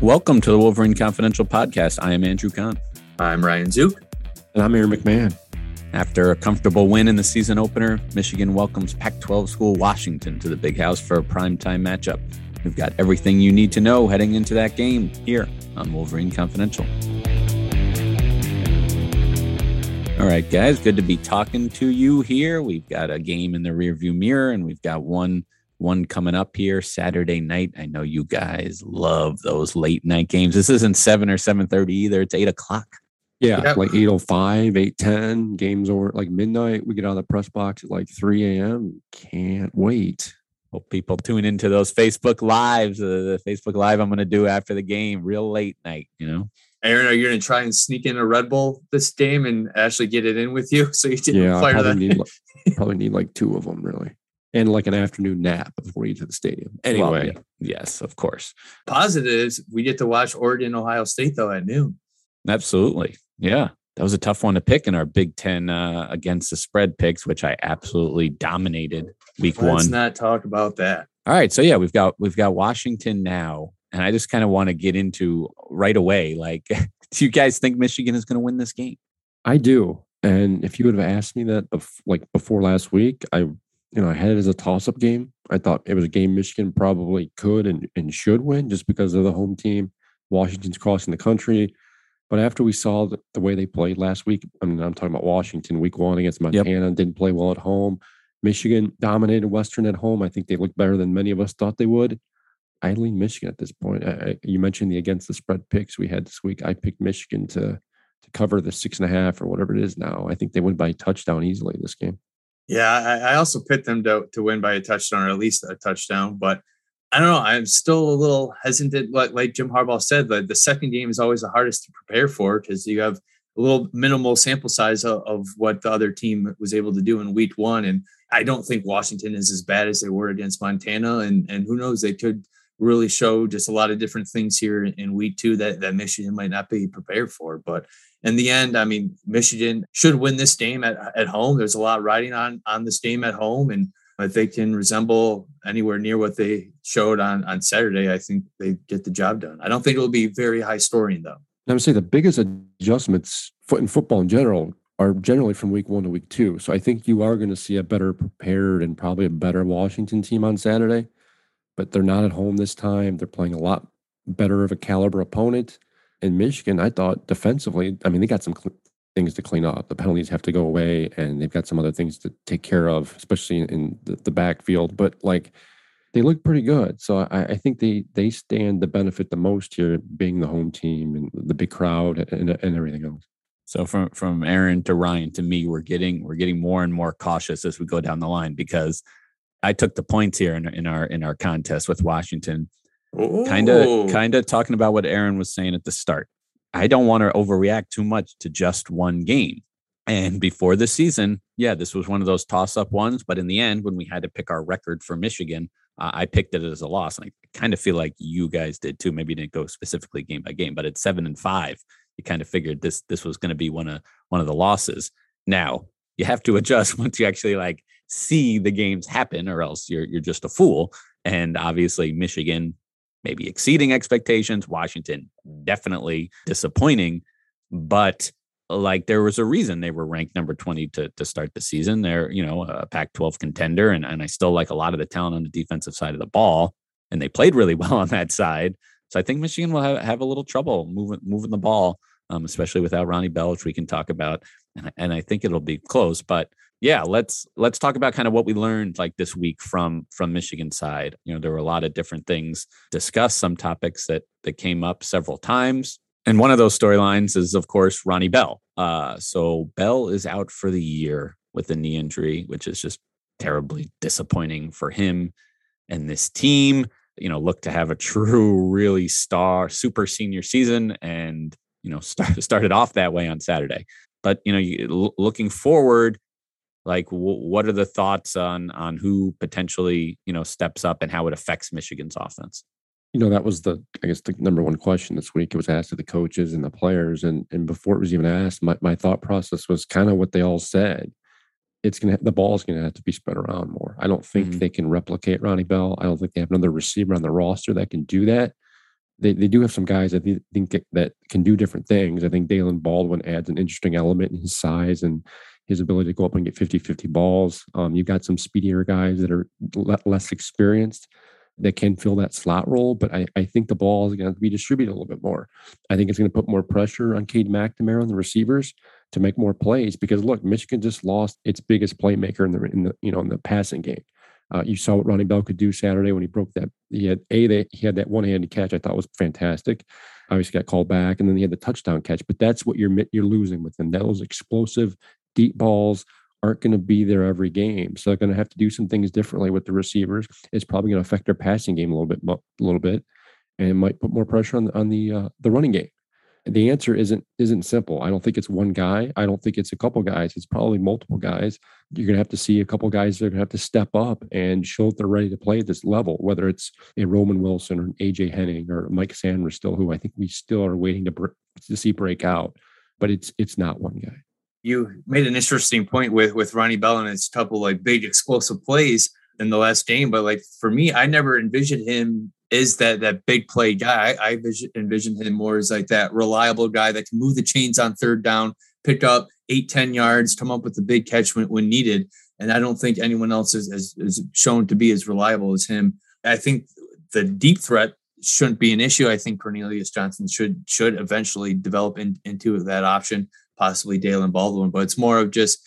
Welcome to the Wolverine Confidential podcast. I am Andrew Kahn. I'm Ryan Zuke. And I'm Aaron McMann. After a comfortable win in the season opener, Michigan welcomes Pac 12 school Washington to the big house for a primetime matchup. We've got everything you need to know heading into that game here on Wolverine Confidential. All right, guys, good to be talking to you here. We've got a game in the rearview mirror, and we've got one one coming up here Saturday night. I know you guys love those late night games. This isn't seven or seven thirty either. It's eight o'clock. Yeah, yep. like 805, 810, games over like midnight. We get out of the press box at like 3 a.m. Can't wait. Hope people tune into those Facebook lives, uh, the Facebook live I'm going to do after the game, real late night, you know? Aaron, are you going to try and sneak in a Red Bull this game and actually get it in with you? So you didn't yeah, fire probably that. Need, probably need like two of them, really and like an afternoon nap before you get to the stadium. Anyway, well, yeah. yes, of course. Positives, we get to watch Oregon, Ohio State though at noon. Absolutely, yeah. That was a tough one to pick in our Big Ten uh, against the spread picks, which I absolutely dominated week Let's one. Let's not talk about that. All right, so yeah, we've got we've got Washington now, and I just kind of want to get into right away. Like, do you guys think Michigan is going to win this game? I do. And if you would have asked me that, bef- like before last week, I you know, I had it as a toss up game. I thought it was a game Michigan probably could and, and should win just because of the home team. Washington's crossing the country. But after we saw the, the way they played last week, I mean, I'm talking about Washington week one against Montana, yep. didn't play well at home. Michigan dominated Western at home. I think they looked better than many of us thought they would. I lean Michigan at this point. I, I, you mentioned the against the spread picks we had this week. I picked Michigan to to cover the six and a half or whatever it is now. I think they win by touchdown easily this game. Yeah, I, I also picked them to, to win by a touchdown or at least a touchdown, but I don't know. I'm still a little hesitant. Like, like Jim Harbaugh said, the, the second game is always the hardest to prepare for because you have a little minimal sample size of, of, what the other team was able to do in week one. And I don't think Washington is as bad as they were against Montana. And, and who knows, they could really show just a lot of different things here in week two that, that Michigan might not be prepared for. But in the end, I mean, Michigan should win this game at, at home. There's a lot riding on on this game at home, and if they can resemble anywhere near what they showed on on Saturday, I think they get the job done. I don't think it'll be very high scoring though. I would say the biggest adjustments in football in general are generally from week one to week two. So I think you are going to see a better prepared and probably a better Washington team on Saturday, but they're not at home this time. They're playing a lot better of a caliber opponent in Michigan, I thought defensively, I mean, they got some cl- things to clean up. The penalties have to go away, and they've got some other things to take care of, especially in the, the backfield. But like, they look pretty good. So I, I, think they they stand to benefit the most here, being the home team and the big crowd and, and everything else. So from from Aaron to Ryan to me, we're getting we're getting more and more cautious as we go down the line because I took the points here in, in our in our contest with Washington Kind of, kind of talking about what Aaron was saying at the start. I don't want to overreact too much to just one game. And before the season, yeah, this was one of those toss up ones. But in the end, when we had to pick our record for Michigan, uh, I picked it as a loss. And I kind of feel like you guys did too. Maybe didn't go specifically game by game, but at seven and five, you kind of figured this this was going to be one of one of the losses. Now you have to adjust once you actually like see the games happen, or else you're you're just a fool. And obviously, Michigan maybe exceeding expectations. Washington definitely disappointing, but like there was a reason they were ranked number 20 to, to start the season. They're, you know, a Pac 12 contender. And, and I still like a lot of the talent on the defensive side of the ball. And they played really well on that side. So I think Michigan will have, have a little trouble moving moving the ball, um, especially without Ronnie Bell, which we can talk about. And, and I think it'll be close. But yeah, let's let's talk about kind of what we learned like this week from from Michigan side. You know, there were a lot of different things discussed, some topics that that came up several times. And one of those storylines is, of course, Ronnie Bell. Uh, so Bell is out for the year with a knee injury, which is just terribly disappointing for him and this team. You know, look to have a true, really star, super senior season, and you know, start, started off that way on Saturday. But you know, looking forward, like w- what are the thoughts on on who potentially you know steps up and how it affects michigan's offense? You know that was the i guess the number one question this week. It was asked to the coaches and the players and and before it was even asked my, my thought process was kind of what they all said. It's gonna the ball's gonna have to be spread around more. I don't think mm-hmm. they can replicate ronnie bell. I don't think they have another receiver on the roster that can do that. They, they do have some guys I think that can do different things. I think Daylen Baldwin adds an interesting element in his size and his ability to go up and get 50 50 balls. Um, you've got some speedier guys that are less experienced that can fill that slot role, but I, I think the ball is going to be distributed a little bit more. I think it's going to put more pressure on Cade McNamara and the receivers to make more plays because look, Michigan just lost its biggest playmaker in the in the you know in the passing game. Uh, you saw what Ronnie Bell could do Saturday when he broke that. He had a they, he had that one handed catch I thought was fantastic. Obviously got called back, and then he had the touchdown catch. But that's what you're you're losing with him. Those explosive deep balls aren't going to be there every game, so they're going to have to do some things differently with the receivers. It's probably going to affect their passing game a little bit, a little bit, and might put more pressure on on the uh, the running game the answer isn't isn't simple. I don't think it's one guy. I don't think it's a couple guys. It's probably multiple guys. You're gonna have to see a couple guys that are gonna have to step up and show that they're ready to play at this level, whether it's a Roman Wilson or an AJ Henning or Mike Sainristil still, who I think we still are waiting to to see break out. But it's it's not one guy. You made an interesting point with with Ronnie Bell and his couple like big explosive plays in the last game. But like for me, I never envisioned him as that that big play guy. I, I envision, envision him more as like that reliable guy that can move the chains on third down, pick up eight, 10 yards, come up with the big catch when, when needed. And I don't think anyone else is, is, is shown to be as reliable as him. I think the deep threat shouldn't be an issue. I think Cornelius Johnson should should eventually develop in, into that option, possibly Daylen Baldwin. But it's more of just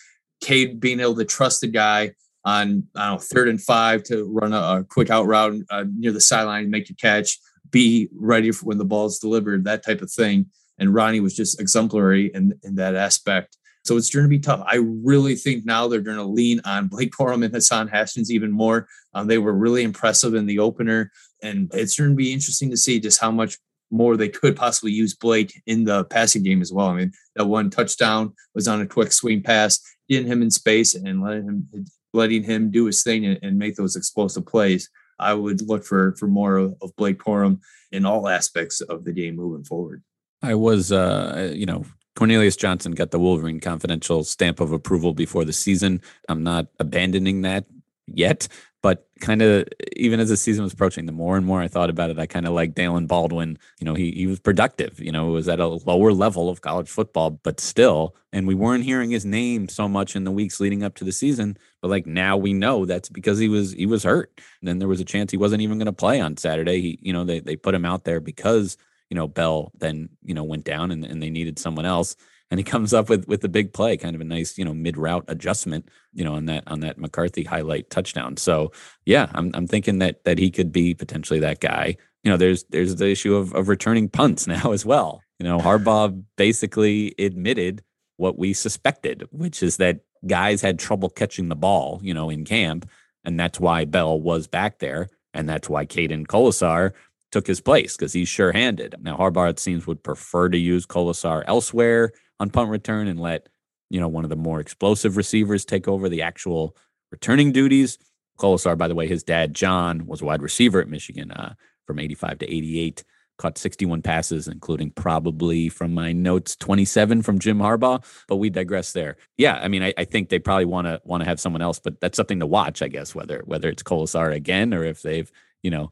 Cade being able to trust the guy on know, third and five to run a, a quick out route uh, near the sideline, make a catch, be ready for when the ball is delivered, that type of thing. And Ronnie was just exemplary in, in that aspect. So it's going to be tough. I really think now they're going to lean on Blake Corum and Hassan Haskins even more. Um, they were really impressive in the opener, and it's going to be interesting to see just how much more they could possibly use Blake in the passing game as well. I mean, that one touchdown was on a quick swing pass, getting him in space and letting him letting him do his thing and, and make those explosive plays. I would look for for more of, Blake Corum in all aspects of the game moving forward. I was, uh, you know, Cornelius Johnson got the Wolverine Confidential stamp of approval before the season. I'm not abandoning that yet, but kind of even as the season was approaching, the more and more I thought about it, I kind of like Daylen Baldwin. You know, he he was productive. You know, it was at a lower level of college football, but still, and we weren't hearing his name so much in the weeks leading up to the season. But like now we know that's because he was he was hurt. And then there was a chance he wasn't even going to play on Saturday. He, you know, they they put him out there because you know Bell then you know went down and, and they needed someone else and he comes up with with a big play, kind of a nice, you know, mid route adjustment, you know, on that on that McCarthy highlight touchdown. So yeah, I'm I'm thinking that that he could be potentially that guy. You know, there's there's the issue of of returning punts now as well. You know, Harbaugh basically admitted what we suspected, which is that guys had trouble catching the ball, you know, in camp, and that's why Bell was back there, and that's why Caden Kolesar took his place because he's sure-handed. Now Harbaugh it seems would prefer to use Kolesar elsewhere on punt return and let you know one of the more explosive receivers take over the actual returning duties. Kolesar, by the way, his dad John was a wide receiver at Michigan uh, from 85 to 88. Caught 61 passes, including probably from my notes 27 from Jim Harbaugh. But we digress there. Yeah, I mean, I, I think they probably want to want to have someone else, but that's something to watch, I guess. Whether whether it's Kolesar again or if they've you know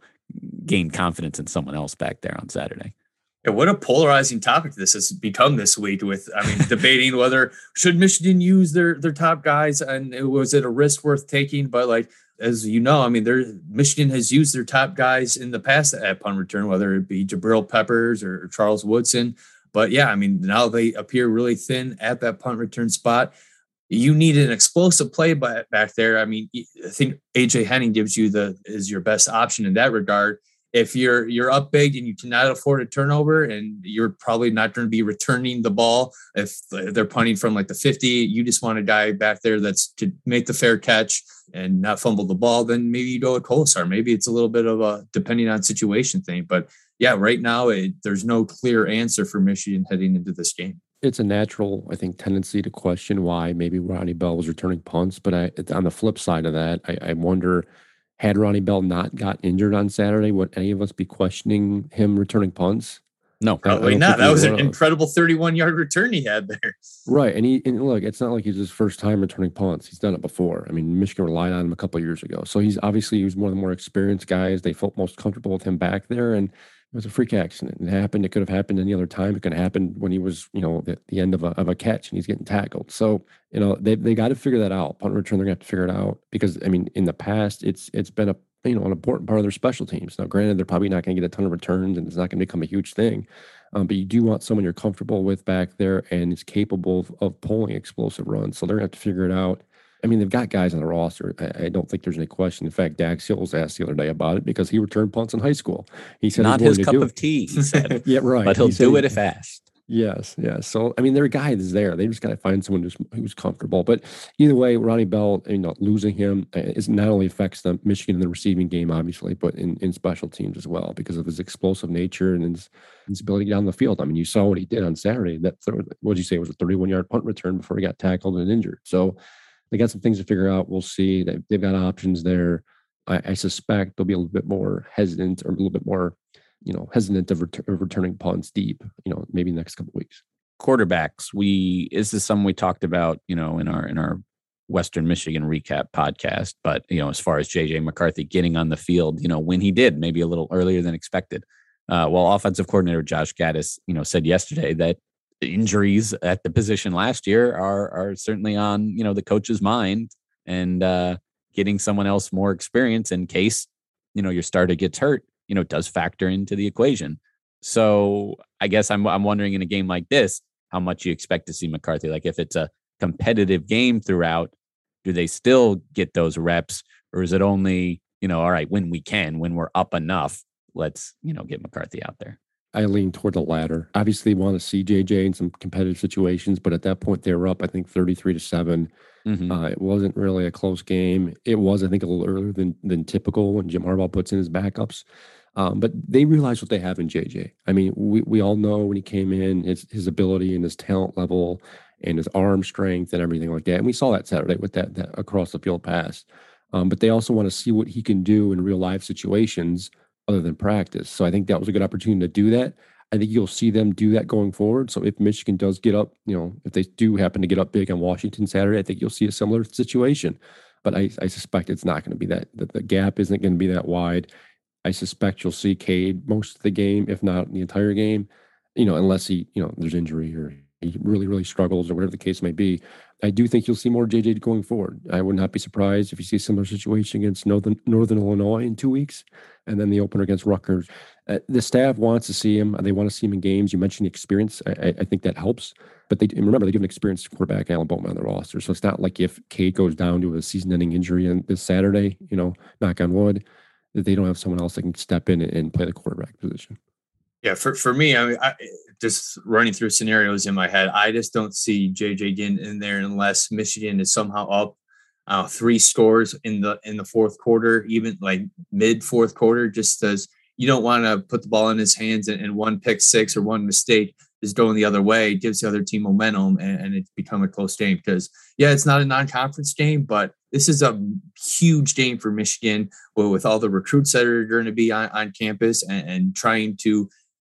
gained confidence in someone else back there on Saturday. Yeah, what a polarizing topic this has become this week with I mean debating whether should Michigan use their their top guys and was it a risk worth taking? But like as you know I mean there Michigan has used their top guys in the past at punt return whether it be Jabril Peppers or Charles Woodson. But yeah I mean now they appear really thin at that punt return spot. You need an explosive play back there. I mean I think AJ Henning gives you the is your best option in that regard if you're you're up big and you cannot afford a turnover and you're probably not going to be returning the ball if they're punting from like the 50 you just want a guy back there that's to make the fair catch and not fumble the ball then maybe you go with Kolesar maybe it's a little bit of a depending on situation thing but yeah right now it, there's no clear answer for Michigan heading into this game it's a natural, I think, tendency to question why maybe Ronnie Bell was returning punts. But I, on the flip side of that, I, I wonder had Ronnie Bell not got injured on Saturday, would any of us be questioning him returning punts? No, probably not. That was an incredible 31 yard return he had there. Right. And he, and look, it's not like he's his first time returning punts. He's done it before. I mean, Michigan relied on him a couple years ago. So he's obviously, he was one of the more experienced guys. They felt most comfortable with him back there. And It was a freak accident. It happened. It could have happened any other time. It could have happened when he was, you know, at the end of a, of a catch and he's getting tackled. So, you know, they, they got to figure that out. Punt return, they're going to have to figure it out because, I mean, in the past, it's it's been a, you know, an important part of their special teams. Now, granted, they're probably not going to get a ton of returns and it's not going to become a huge thing. Um, but you do want someone you're comfortable with back there and is capable of, of pulling explosive runs. So they're going to have to figure it out. I mean, they've got guys on the roster. I, I, don't think there's any question. In fact, Dax Hill was asked the other day about it because he returned punts in high school. He said not his cup of tea. He said, "Yeah, right." But he'll he do it if asked. Yes, yes. So I mean, their guy is there. They just got to find someone who's, who's comfortable. But either way, Ronnie Bell, you know, losing him uh, is not only affects the Michigan in the receiving game, obviously, but in, in special teams as well because of his explosive nature and his, his ability to get on the field. I mean, you saw what he did on Saturday. That what did you say it was a 31 yard punt return before he got tackled and injured. So they got some things to figure out. We'll see. They, they've got options there. I, I, suspect they'll be a little bit more hesitant or a little bit more, you know, hesitant of, ret- of returning punts deep. You know, maybe next couple weeks. Quarterbacks. We is this something we talked about? You know, in our in our Western Michigan recap podcast. But you know, as far as JJ McCarthy getting on the field, you know, when he did, maybe a little earlier than expected. Uh, well, offensive coordinator Josh Gattis, you know, said yesterday that injuries at the position last year are are certainly on you know the coach's mind and uh, getting someone else more experience in case you know your starter gets hurt you know does factor into the equation. So i guess i'm i'm wondering in a game like this how much you expect to see mccarthy. Like if it's a competitive game throughout do they still get those reps or is it only you know all right when we can when we're up enough let's you know get mccarthy out there I lean toward the latter. Obviously, want to see JJ in some competitive situations, but at that point they were up, I think, thirty-three to 7 mm-hmm. uh, it wasn't really a close game. It was, I think, a little earlier than than typical when Jim Harbaugh puts in his backups. Um, but they realize what they have in JJ. I mean, we, we all know when he came in, his his ability and his talent level and his arm strength and everything like that. And we saw that Saturday with that, that across the field pass. Um, but they also want to see what he can do in real life situations other than practice. So I think that was a good opportunity to do that. I think you'll see them do that going forward. So if Michigan does get up, you know, if they do happen to get up big on Washington Saturday, I think you'll see a similar situation. But I, I suspect it's not going to be that, that the gap isn't going to be that wide. I suspect you'll see Cade most of the game, if not the entire game, you know, unless he, you know, there's injury or he really, really struggles or whatever the case may be. I do think you'll see more JJ going forward. I would not be surprised if you see a similar situation against Northern Northern Illinois in two weeks, and then the opener against Rutgers. Uh, the staff wants to see him. They want to see him in games. You mentioned the experience. I, I think that helps. But they remember they give an experienced quarterback Alan Bowman on the roster, so it's not like if Cade goes down to a season-ending injury on this Saturday, you know, knock on wood, that they don't have someone else that can step in and play the quarterback position. Yeah, for, for me, I mean, I, just running through scenarios in my head, I just don't see JJ getting in there unless Michigan is somehow up uh, three scores in the in the fourth quarter, even like mid fourth quarter, just as you don't want to put the ball in his hands and, and, one pick six or one mistake is going the other way, gives the other team momentum and, and it's become a close game. Because yeah, it's not a non-conference game, but this is a huge game for Michigan with, with all the recruits that are going to be on, on campus and, and trying to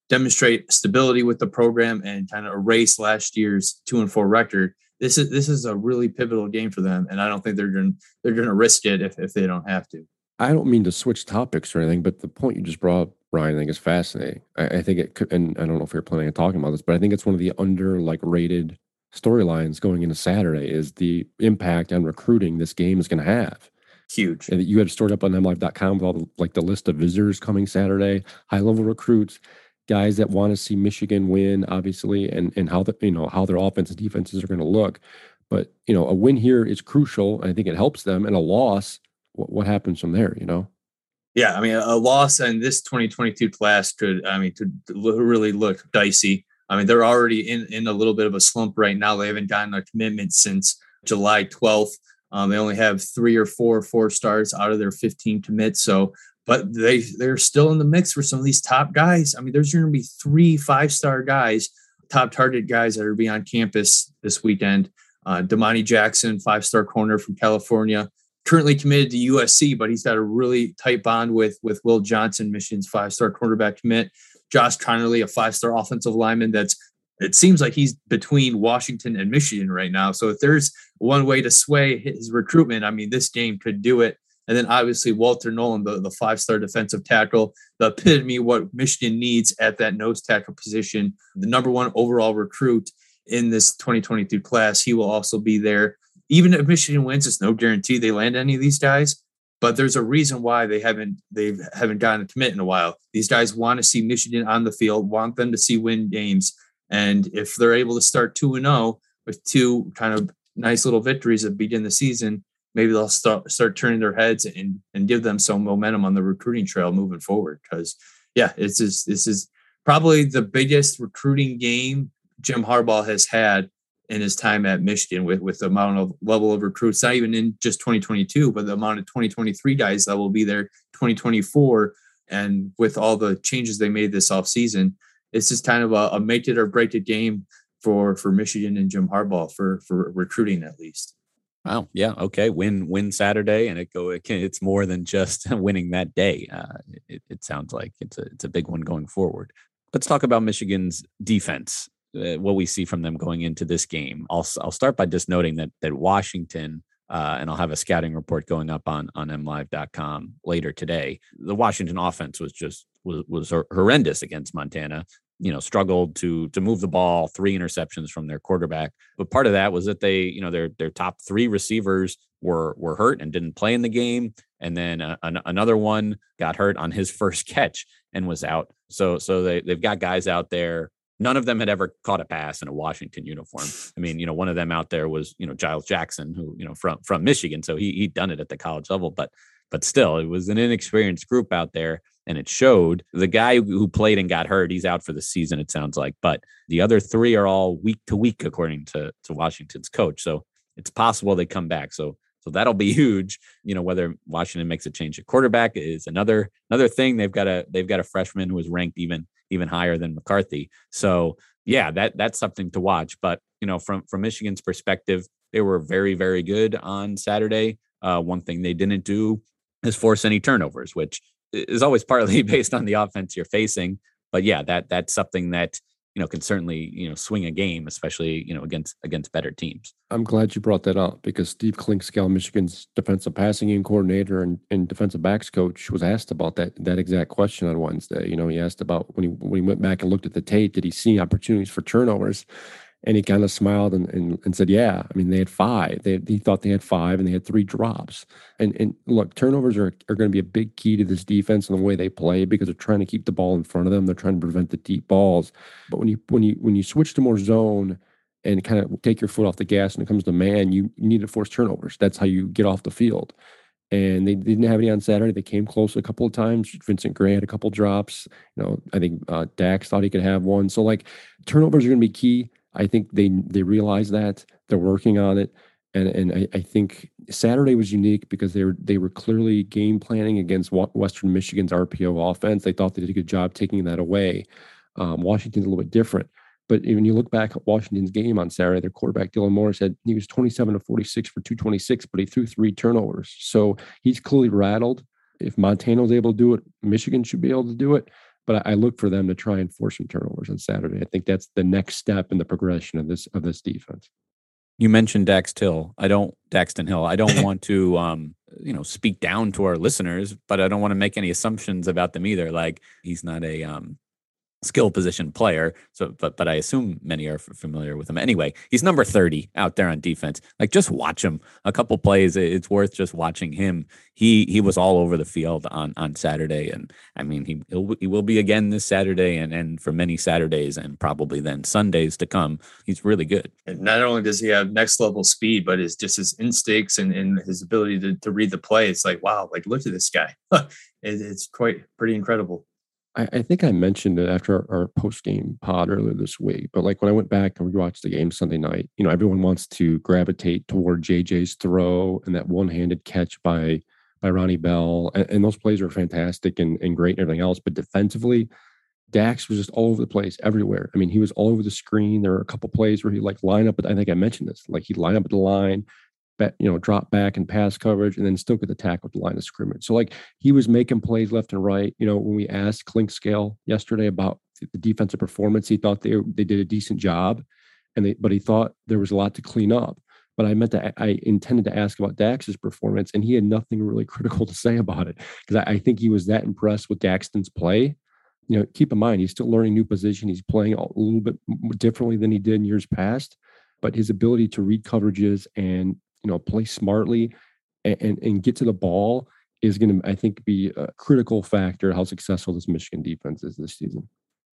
demonstrate stability with the program and kind of erase last year's two and four record. This is this is a really pivotal game for them, and I don't think they're going they're going to risk it if, if they don't have to. I don't mean to switch topics or anything, but the point you just brought up, Ryan, I think is fascinating. I, I think it could, and I don't know if you're planning on talking about this, but I think it's one of the under like rated storylines going into Saturday is the impact on recruiting this game is going to have. Huge. And you have stored up on mlive.com with all the like the list of visitors coming Saturday, high level recruits guys that want to see Michigan win, obviously, and and how the you know how their offense and defenses are going to look. But you know, a win here is crucial. I think it helps them, and a loss, what, what happens from there? You know. Yeah, I mean, a loss in this 2022 class could, I mean, could really look dicey. I mean, they're already in in a little bit of a slump right now. They haven't gotten a commitment since July 12th. Um, they only have three or four four stars out of their 15 commits. So but they they're still in the mix for some of these top guys. I mean, there's going to be three five star guys, top target guys that are be on campus this weekend. Uh, Domani Jackson, five star corner from California, currently committed to USC, but he's got a really tight bond with with Will Johnson, Michigan's five star quarterback commit. Josh Conerly, a five star offensive lineman that's it seems like he's between Washington and Michigan right now. So if there's one way to sway his recruitment, I mean, this game could do it And then obviously Walter Nolen, the, the five star defensive tackle, the epitome what Michigan needs at that nose tackle position, the number one overall recruit in this 2022 class. He will also be there. Even if Michigan wins, it's no guarantee they land any of these guys. But there's a reason why they haven't they haven't gotten a commit in a while. These guys want to see Michigan on the field, want them to see win games. And if they're able to start 2 and 0 with two kind of nice little victories that begin the season, maybe they'll start start turning their heads and and give them some momentum on the recruiting trail moving forward. Because yeah, it's just this is probably the biggest recruiting game Jim Harbaugh has had in his time at Michigan with with the amount of level of recruits, not even in just 2022, but the amount of 2023 guys that will be there 2024. And with all the changes they made this offseason, it's just kind of a, a make it or break it game for for Michigan and Jim Harbaugh for for recruiting at least. Wow. Yeah. Okay. Win win Saturday, and it go. It can, it's more than just winning that day. Uh, it, it sounds like it's a it's a big one going forward. Let's talk about Michigan's defense. Uh, what we see from them going into this game. I'll I'll start by just noting that that Washington. Uh, and I'll have a scouting report going up on on mlive.com later today. The Washington offense was just was was horrendous against Montana you know struggled to to move the ball three interceptions from their quarterback. But part of that was that they you know their their top three receivers were were hurt and didn't play in the game. And then uh, an, another one got hurt on his first catch and was out. So so they they've got guys out there. None of them had ever caught a pass in a Washington uniform. I mean, you know, one of them out there was, you know, Giles Jackson, who, you know, from from Michigan. So he he'd done it at the college level, but but still, it was an inexperienced group out there and it showed. The guy who played and got hurt, he's out for the season, it sounds like. But the other three are all week to week, according to, to Washington's coach. So it's possible they come back. So so that'll be huge. You know, whether Washington makes a change at quarterback is another another thing. They've got a they've got a freshman who is ranked even even higher than McCarthy. So yeah, that that's something to watch. But you know, from from Michigan's perspective, they were very very good on Saturday. Uh, one thing they didn't do is force any turnovers, which is always partly based on the offense you're facing. But yeah, that that's something that you know can certainly you know swing a game, especially you know against against better teams. I'm glad you brought that up because Steve Clinkscale, Michigan's defensive passing game coordinator and, and defensive backs coach, was asked about that that exact question on Wednesday. You know, he asked about when he when he went back and looked at the tape, did he see opportunities for turnovers? And he kind of smiled and, and, and said, Yeah, I mean, they had five. They, he thought they had five and they had three drops. And, and look, turnovers are, are going to be a big key to this defense and the way they play because they're trying to keep the ball in front of them. They're trying to prevent the deep balls. But when you when you when you switch to more zone and kind of take your foot off the gas when it comes to man, you, you need to force turnovers. That's how you get off the field. And they didn't have any on Saturday. They came close a couple of times. Vincent Gray had a couple drops. You know, I think uh, Dax thought he could have one. So like turnovers are going to be key. I think they they realize that they're working on it, and and I, I, think Saturday was unique because they were they were clearly game planning against Western Michigan's RPO offense. They thought they did a good job taking that away. Um, Washington's a little bit different, but when you look back at Washington's game on Saturday, their quarterback Dylan Morris said he was 27 to 46 for 226, but he threw three turnovers. So he's clearly rattled. If Montana was able to do it, Michigan should be able to do it but I, look for them to try and force some turnovers on Saturday. I think that's the next step in the progression of this of this defense. You mentioned Dax Hill. I don't Daxton Hill. I don't want to um, you know speak down to our listeners, but I don't want to make any assumptions about them either. Like he's not a um, skill position player. So, but but I assume many are familiar with him. Anyway, he's number thirty out there on defense. Like just watch him. A couple plays, it's worth just watching him. He he was all over the field on on Saturday, and I mean he he will be again this Saturday, and and for many Saturdays, and probably then Sundays to come. He's really good. And not only does he have next level speed, but his just his instincts and, and his ability to, to read the play. It's like wow, like look at this guy. it's quite pretty incredible. I, I think I mentioned it after our, our post game pod earlier this week, but like when I went back and we watched the game Sunday night, you know, everyone wants to gravitate toward JJ's throw and that one handed catch by by Ronnie Bell. And, and, those plays are fantastic and, and great and everything else. But defensively, Dax was just all over the place, everywhere. I mean, he was all over the screen. There were a couple plays where he like lined up, but I think I mentioned this, like he lined up at the line, you know, drop back and pass coverage, and then still get the tackle the line of scrimmage. So like he was making plays left and right. You know, when we asked Clinkscale yesterday about the defensive performance, he thought they they did a decent job, and they but he thought there was a lot to clean up. but I meant to, I intended to ask about Dax's performance, and he had nothing really critical to say about it because I, I, think he was that impressed with Daxton's play. You know, keep in mind he's still learning new position. He's playing a little bit differently than he did in years past, but his ability to read coverages and you know play smartly and, and, and get to the ball is going to, I think, be a critical factor how successful this Michigan defense is this season.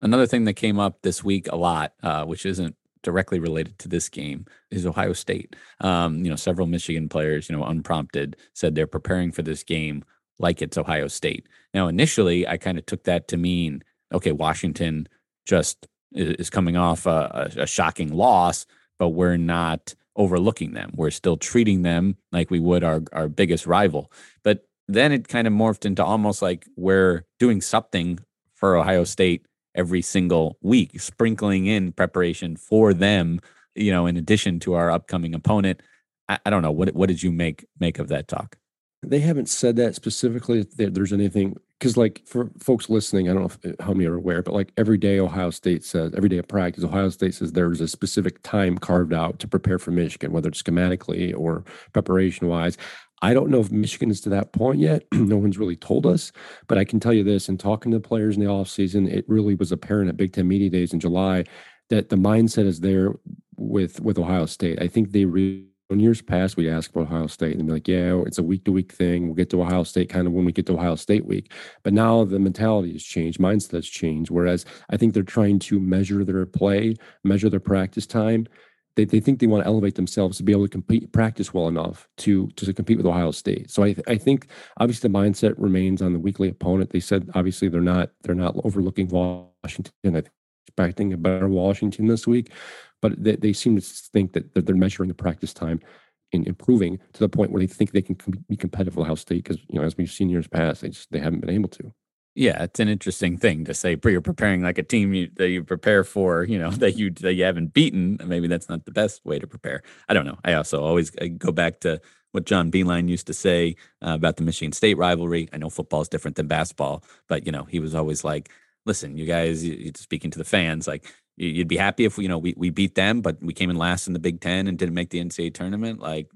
Another thing that came up this week a lot, uh, which isn't directly related to this game, is Ohio State. Um, you know, several Michigan players, you know, unprompted, said they're preparing for this game like it's Ohio State. Now, initially, I kind of took that to mean, okay, Washington just is coming off a, a, a shocking loss, but we're not overlooking them. We're still treating them like we would our, our biggest rival. But then it kind of morphed into almost like we're doing something for Ohio State every single week, sprinkling in preparation for them, you know, in addition to our upcoming opponent. I, I don't know. What what did you make make of that talk? They haven't said that specifically. If there's anything, because like for folks listening, I don't know if, eh, how many are aware, but like every day Ohio State says, every day of practice, Ohio State says there's a specific time carved out to prepare for Michigan, whether it's schematically or preparation wise. I don't know if Michigan is to that point yet. no one's really told us, but I can tell you this in talking to the players in the offseason, it really was apparent at Big Ten Media Days in July that the mindset is there with with Ohio State. I think they really in years past, we'd ask about Ohio State and be like, yeah, it's a week to week thing. We'll get to Ohio State kind of when we get to Ohio State week. But now the mentality has changed, mindset has changed. Whereas I think they're trying to measure their play, measure their practice time they, they think they want to elevate themselves to be able to compete practice well enough to to compete with Ohio State. So I I think obviously the mindset remains on the weekly opponent. They said obviously they're not they're not overlooking Washington. I expecting a better Washington this week, but they, they seem to think that they're measuring the practice time in improving to the point where they think they can be competitive with Ohio State because you know as we've seen years past they just they haven't been able to. Yeah, it's an interesting thing to say. You're preparing like a team you, that you prepare for, you know, that you that you haven't beaten. Maybe that's not the best way to prepare. I don't know. I also always I go back to what John Beilein used to say uh, about the Michigan State rivalry. I know football is different than basketball, but you know, he was always like, "Listen, you guys, speaking to the fans, like you'd be happy if you know we we beat them, but we came in last in the Big Ten and didn't make the NCAA tournament. Like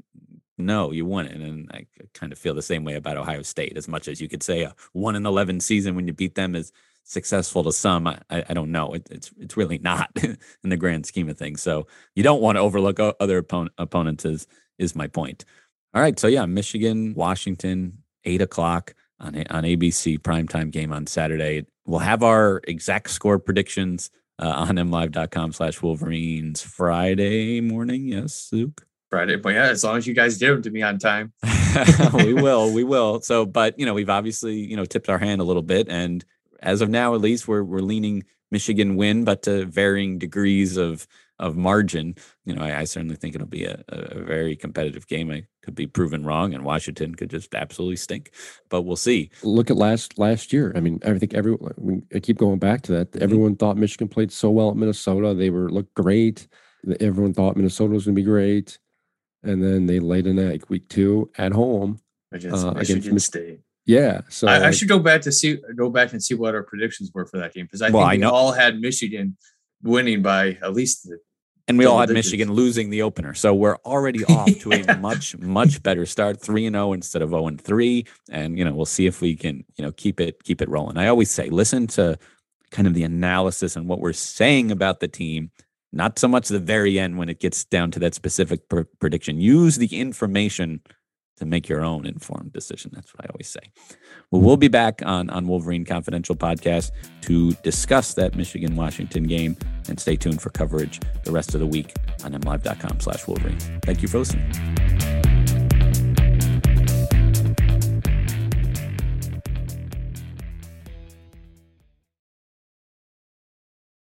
no, you won it. And I kind of feel the same way about Ohio State. As much as you could say a one in eleven season when you beat them is successful to some, I, I don't know. It, it's it's really not in the grand scheme of things. So you don't want to overlook other opponent, opponents. Is is my point. All right. So yeah, Michigan, Washington, eight o'clock on on ABC primetime game on Saturday. We'll have our exact score predictions uh, on mlive.com slash Wolverines Friday morning. Yes, Luke. Friday. But yeah, as long as you guys give them to me on time. we will, we will. So, but you know, we've obviously, you know, tipped our hand a little bit. And as of now, at least we're we're leaning Michigan win, but to varying degrees of of margin. You know, I, I certainly think it'll be a, a, very competitive game. I could be proven wrong, and Washington could just absolutely stink. But we'll see. Look at last last year. I mean, I think everyone. I keep going back to that. Mm-hmm. Everyone thought Michigan played so well at Minnesota. They were looked great. Everyone thought Minnesota was going to be great and then they laid an egg week two at home against uh, Michigan against, State. Yeah, so I, I, should go back to see go back and see what our predictions were for that game because I well, think I we know. all had Michigan winning by at least the and we all had digits. Michigan losing the opener. So we're already off to a much, much better start. Three and zero oh instead of zero oh and three. And you know, we'll see if we can, you know, keep it keep it rolling. I always say, listen to kind of the analysis and what we're saying about the team not so much the very end when it gets down to that specific pr- prediction. Use the information to make your own informed decision. That's what I always say. Well, we'll be back on, on Wolverine Confidential podcast to discuss that Michigan Washington game and stay tuned for coverage the rest of the week on mlive.com slash Wolverine. Thank you for listening.